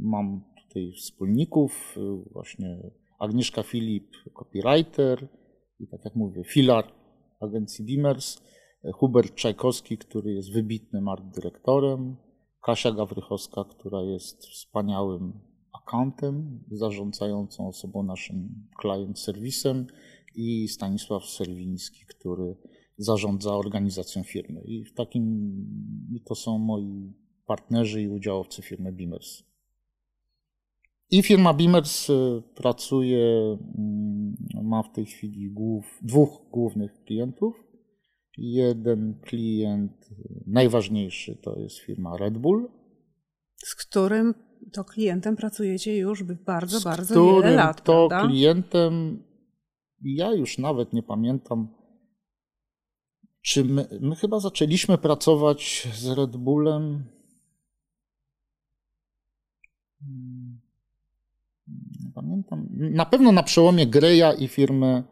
mam tutaj wspólników, y, właśnie Agnieszka Filip, copywriter i tak jak mówię, filar agencji Beamers, Hubert Czajkowski, który jest wybitnym art dyrektorem, Kasia Gawrychowska, która jest wspaniałym akantem, zarządzającą osobą naszym client serwisem i Stanisław Serwiński, który zarządza organizacją firmy. I w takim, i to są moi partnerzy i udziałowcy firmy Beamers. I firma Beamers y, pracuje, mm, ma w tej chwili głów, dwóch głównych klientów. Jeden klient y, najważniejszy to jest firma Red Bull. Z którym to klientem pracujecie już bardzo, bardzo wiele lat. To prawda? klientem, ja już nawet nie pamiętam, czy my, my chyba zaczęliśmy pracować z Red Bullem? Hmm, nie pamiętam. Na pewno na przełomie Greja i firmy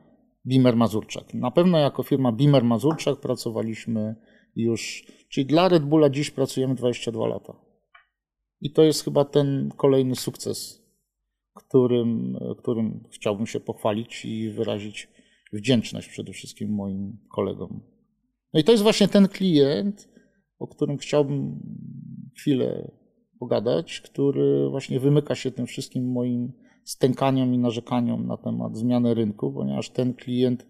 Bimer Mazurczak. Na pewno jako firma Bimer Mazurczak pracowaliśmy już, czyli dla Red Bulla dziś pracujemy 22 lata. I to jest chyba ten kolejny sukces, którym, którym chciałbym się pochwalić i wyrazić wdzięczność przede wszystkim moim kolegom. No i to jest właśnie ten klient, o którym chciałbym chwilę pogadać, który właśnie wymyka się tym wszystkim moim stękaniom i narzekaniom na temat zmiany rynku, ponieważ ten klient,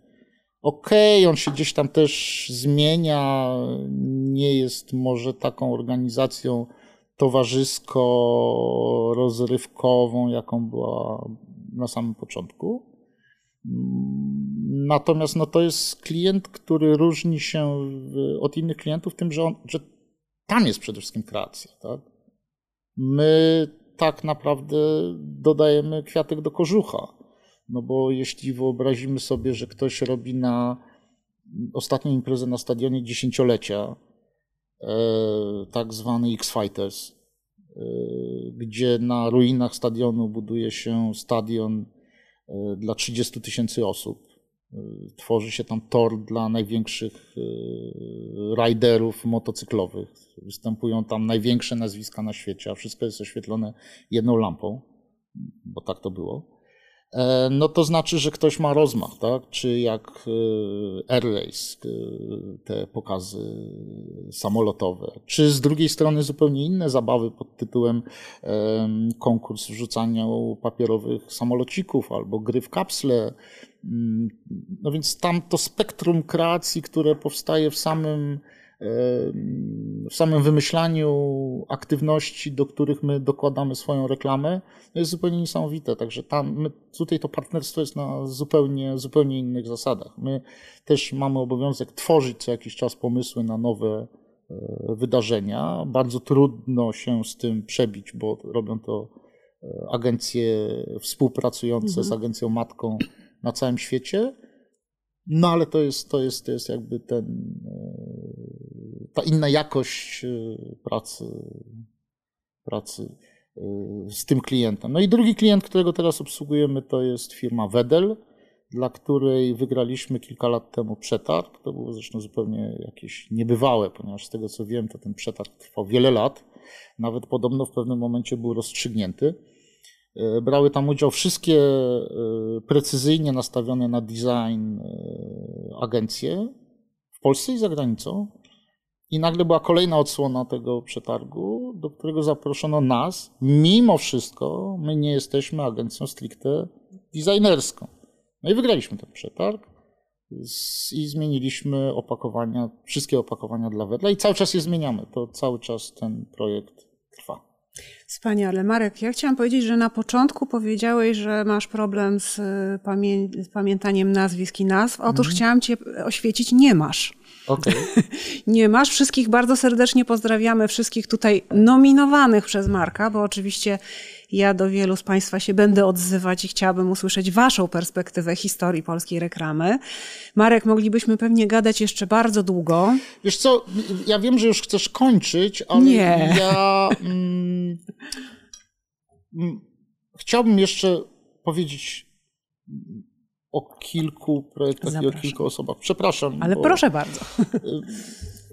okej, okay, on się gdzieś tam też zmienia, nie jest może taką organizacją towarzysko-rozrywkową, jaką była na samym początku. Natomiast no, to jest klient, który różni się od innych klientów tym, że, on, że tam jest przede wszystkim kreacja. Tak? My tak naprawdę dodajemy kwiatek do kożucha. No bo jeśli wyobrazimy sobie, że ktoś robi na ostatnią imprezę na stadionie dziesięciolecia, e, tak zwany X-Fighters, e, gdzie na ruinach stadionu buduje się stadion dla 30 tysięcy osób. Tworzy się tam tor dla największych riderów motocyklowych. Występują tam największe nazwiska na świecie, a wszystko jest oświetlone jedną lampą, bo tak to było. E, no to znaczy, że ktoś ma rozmach, tak? Czy jak e, Air Race, e, te pokazy samolotowe, czy z drugiej strony zupełnie inne zabawy pod tytułem konkurs wrzucania papierowych samolocików albo gry w kapsle. Mm, no więc tam to spektrum kreacji, które powstaje w samym w samym wymyślaniu aktywności, do których my dokładamy swoją reklamę, jest zupełnie niesamowite. Także tam, my, tutaj to partnerstwo jest na zupełnie, zupełnie innych zasadach. My też mamy obowiązek tworzyć co jakiś czas pomysły na nowe e, wydarzenia. Bardzo trudno się z tym przebić, bo robią to e, agencje współpracujące mhm. z agencją matką na całym świecie. No ale to jest, to jest, to jest jakby ten, e, ta inna jakość e, pracy, pracy e, z tym klientem. No i drugi klient, którego teraz obsługujemy, to jest firma Wedel, dla której wygraliśmy kilka lat temu przetarg. To było zresztą zupełnie jakieś niebywałe, ponieważ z tego co wiem, to ten przetarg trwał wiele lat. Nawet podobno w pewnym momencie był rozstrzygnięty. E, brały tam udział wszystkie precyzyjnie nastawione na design agencje w Polsce i za granicą. I nagle była kolejna odsłona tego przetargu, do którego zaproszono nas. Mimo wszystko, my nie jesteśmy agencją stricte designerską. No i wygraliśmy ten przetarg i zmieniliśmy opakowania, wszystkie opakowania dla Wedla i cały czas je zmieniamy. To cały czas ten projekt trwa. Wspaniale. Marek, ja chciałam powiedzieć, że na początku powiedziałeś, że masz problem z, y, pamię z pamiętaniem nazwisk i nazw. Otóż mhm. chciałam cię oświecić, nie masz. Okay. Nie masz. Wszystkich bardzo serdecznie pozdrawiamy, wszystkich tutaj nominowanych przez Marka, bo oczywiście ja do wielu z Państwa się będę odzywać i chciałabym usłyszeć Waszą perspektywę historii polskiej reklamy. Marek, moglibyśmy pewnie gadać jeszcze bardzo długo. Wiesz co, ja wiem, że już chcesz kończyć, ale Nie. ja mm, mm, chciałbym jeszcze powiedzieć o kilku projektach Zapraszam. i o kilku osobach. Przepraszam. Ale bo, proszę bardzo.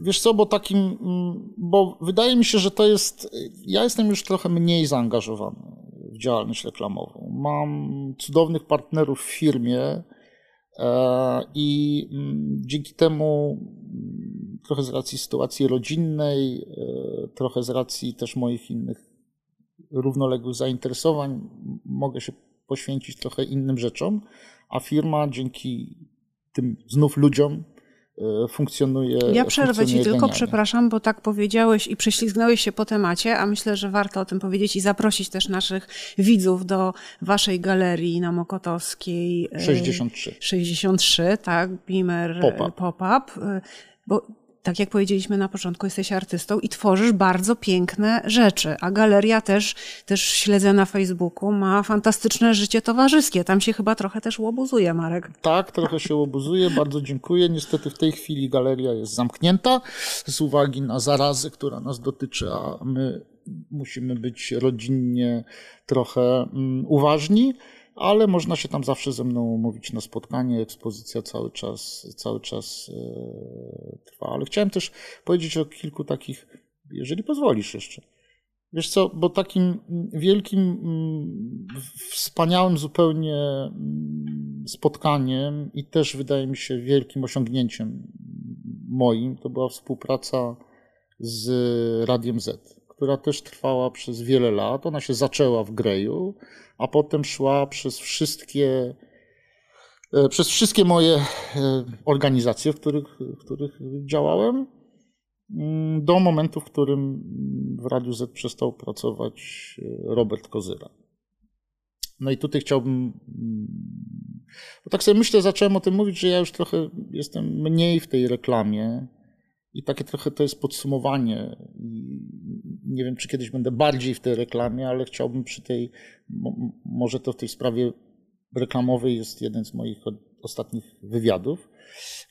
Wiesz co, bo takim, mm, bo wydaje mi się, że to jest, ja jestem już trochę mniej zaangażowany w działalność reklamową. Mam cudownych partnerów w firmie e, i mm, dzięki temu mm, trochę z racji sytuacji rodzinnej, e, trochę z racji też moich innych równoległych zainteresowań mogę się poświęcić trochę innym rzeczom, a firma dzięki tym znów ludziom funkcjonuje. Ja przerwę ci tylko, przepraszam, bo tak powiedziałeś i prześlizgnąłeś się po temacie, a myślę, że warto o tym powiedzieć i zaprosić też naszych widzów do waszej galerii na Mokotowskiej. 63. 63, tak, Beamer Pop-up. Pop bo tak jak powiedzieliśmy na początku, jesteś artystą i tworzysz bardzo piękne rzeczy, a galeria też, też śledzę na Facebooku, ma fantastyczne życie towarzyskie. Tam się chyba trochę też łobuzuje, Marek. Tak, trochę się łobuzuje, bardzo dziękuję. Niestety w tej chwili galeria jest zamknięta z uwagi na zarazę, która nas dotyczy, a my musimy być rodzinnie trochę mm, uważni ale można się tam zawsze ze mną umówić na spotkanie. Ekspozycja cały czas, cały czas e, trwa. Ale chciałem też powiedzieć o kilku takich, jeżeli pozwolisz jeszcze. Wiesz co, bo takim wielkim, mm, wspaniałym zupełnie mm, spotkaniem i też wydaje mi się wielkim osiągnięciem moim, to była współpraca z Radiem Z która też trwała przez wiele lat. Ona się zaczęła w Greju, a potem szła przez wszystkie, e, przez wszystkie moje e, organizacje, w których, w których działałem, mm, do momentu, w którym w Radiu Z przestał pracować e, Robert Kozyra. No i tutaj chciałbym, mm, bo tak sobie myślę, zacząłem o tym mówić, że ja już trochę jestem mniej w tej reklamie i takie trochę to jest podsumowanie. Nie wiem, czy kiedyś będę bardziej w tej reklamie, ale chciałbym przy tej, może to w tej sprawie reklamowej jest jeden z moich ostatnich wywiadów,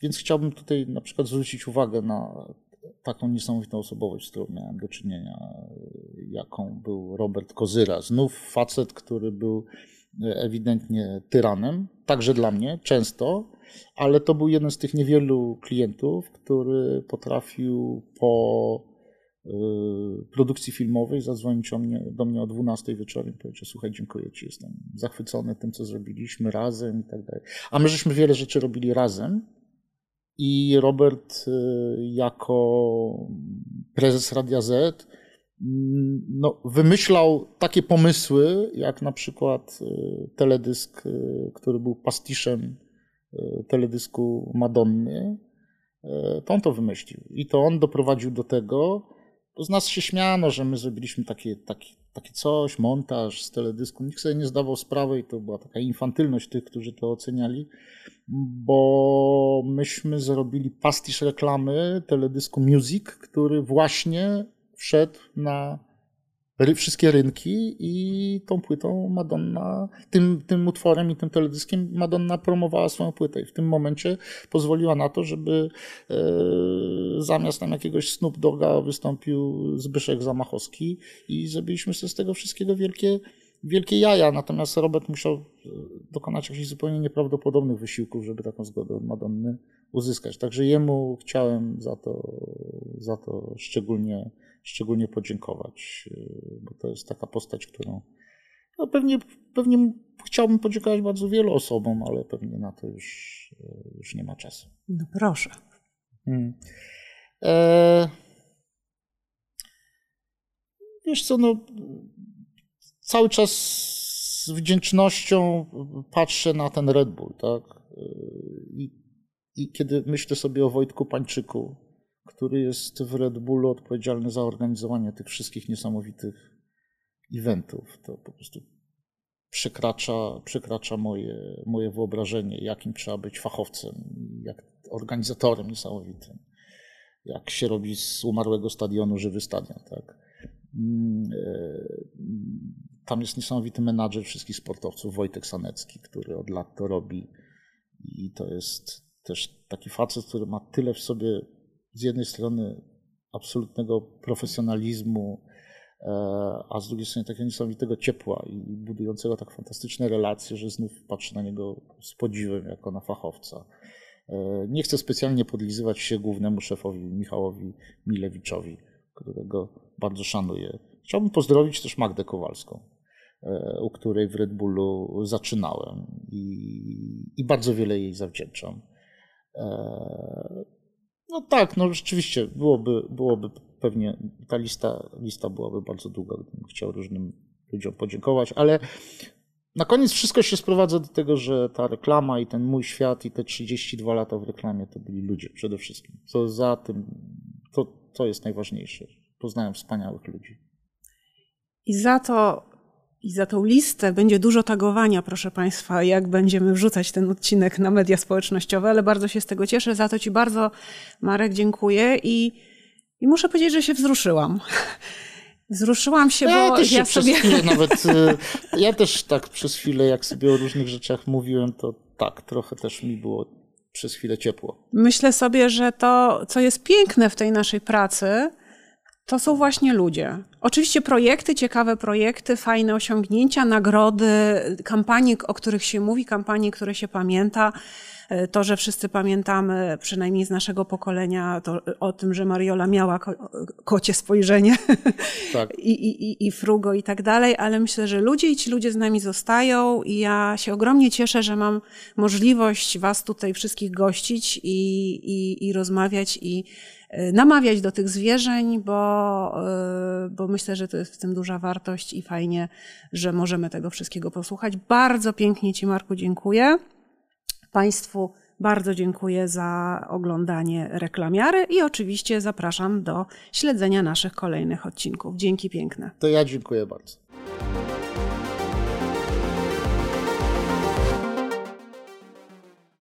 więc chciałbym tutaj na przykład zwrócić uwagę na taką niesamowitą osobowość, z którą miałem do czynienia, jaką był Robert Kozyra. Znów facet, który był ewidentnie tyranem, także dla mnie, często, ale to był jeden z tych niewielu klientów, który potrafił po y, produkcji filmowej zadzwonić do mnie, o 12 wieczorem i powiedzieć, słuchaj, dziękuję Ci, jestem zachwycony tym, co zrobiliśmy razem i tak dalej. A my żeśmy wiele rzeczy robili razem i Robert y, jako prezes Radia Z mm, no, wymyślał takie pomysły, jak na przykład y, teledysk, który był pastiszem teledysku Madonny, e, to on to wymyślił. I to on doprowadził do tego, bo z nas się śmiano, że my zrobiliśmy takie, takie, takie coś, montaż z teledysku. Nikt sobie nie zdawał sprawy i to była taka infantylność tych, którzy to oceniali, bo myśmy zrobili pastisz reklamy teledysku Music, który właśnie wszedł na wszystkie rynki i tą płytą Madonna, tym, tym utworem i tym teledyskiem Madonna promowała swoją płytę i w tym momencie pozwoliła na to, żeby e, zamiast tam jakiegoś Snoop Doga wystąpił Zbyszek Zamachowski i zrobiliśmy sobie z tego wszystkiego wielkie, wielkie jaja, natomiast Robert musiał e, dokonać jakichś zupełnie nieprawdopodobnych wysiłków, żeby taką zgodę od Madonny uzyskać. Także jemu chciałem za to, za to szczególnie szczególnie podziękować, y, bo to jest taka postać, którą no pewnie, pewnie chciałbym podziękować bardzo wielu osobom, ale pewnie na to już, y, już nie ma czasu. No proszę. Hmm. E... Wiesz co, no cały czas z wdzięcznością patrzę na ten Red Bull, tak? Y, I, i kiedy myślę sobie o Wojtku Pańczyku, który jest w Red Bullu odpowiedzialny za organizowanie tych wszystkich niesamowitych eventów. To po prostu przekracza, przekracza moje, moje wyobrażenie, jakim trzeba być fachowcem, jak organizatorem niesamowitym. Jak się robi z umarłego stadionu żywy stadion, tak? Mm, e, tam jest niesamowity menadżer wszystkich sportowców, Wojtek Sanecki, który od lat to robi. I to jest też taki facet, który ma tyle w sobie z jednej strony absolutnego profesjonalizmu, e, a z drugiej strony takiego niesamowitego ciepła i budującego tak fantastyczne relacje, że znów patrzę na niego z podziwem jako na fachowca. E, nie chcę specjalnie podlizywać się głównemu szefowi Michałowi Milewiczowi, którego bardzo szanuję. Chciałbym pozdrowić też Magdę Kowalską, e, u której w Red Bullu zaczynałem i, i bardzo wiele jej zawdzięczam. No tak, no rzeczywiście byłoby, byłoby pewnie, ta lista, lista byłaby bardzo długa, gdybym chciał różnym ludziom podziękować, ale na koniec wszystko się sprowadza do tego, że ta reklama i ten mój świat i te 32 lata w reklamie to byli ludzie przede wszystkim. Co za tym, to, to jest najważniejsze. Poznałem wspaniałych ludzi. I za to i za tą listę będzie dużo tagowania, proszę Państwa, jak będziemy wrzucać ten odcinek na media społecznościowe, ale bardzo się z tego cieszę. Za to Ci bardzo, Marek, dziękuję i, i muszę powiedzieć, że się wzruszyłam. Wzruszyłam się, ja bo też ja się sobie... nawet, y, ja też tak przez chwilę, jak sobie o różnych rzeczach mówiłem, to tak, trochę też mi było przez chwilę ciepło. Myślę sobie, że to, co jest piękne w tej naszej pracy, to są właśnie ludzie. Oczywiście projekty, ciekawe projekty, fajne osiągnięcia, nagrody, kampanie, o których się mówi, kampanie, które się pamięta. E, to, że wszyscy pamiętamy, przynajmniej z naszego pokolenia, to, o tym, że Mariola miała ko kocie spojrzenie tak. I, i, i frugo i tak dalej, ale myślę, że ludzie i ci ludzie z nami zostają i ja się ogromnie cieszę, że mam możliwość Was tutaj wszystkich gościć i, i, i rozmawiać i e, namawiać do tych zwierzeń, bo, e, bo myślę, że to jest w tym duża wartość i fajnie, że możemy tego wszystkiego posłuchać. Bardzo pięknie Ci, Marku, dziękuję. Państwu bardzo dziękuję za oglądanie reklamiary i oczywiście zapraszam do śledzenia naszych kolejnych odcinków. Dzięki piękne. To ja dziękuję bardzo.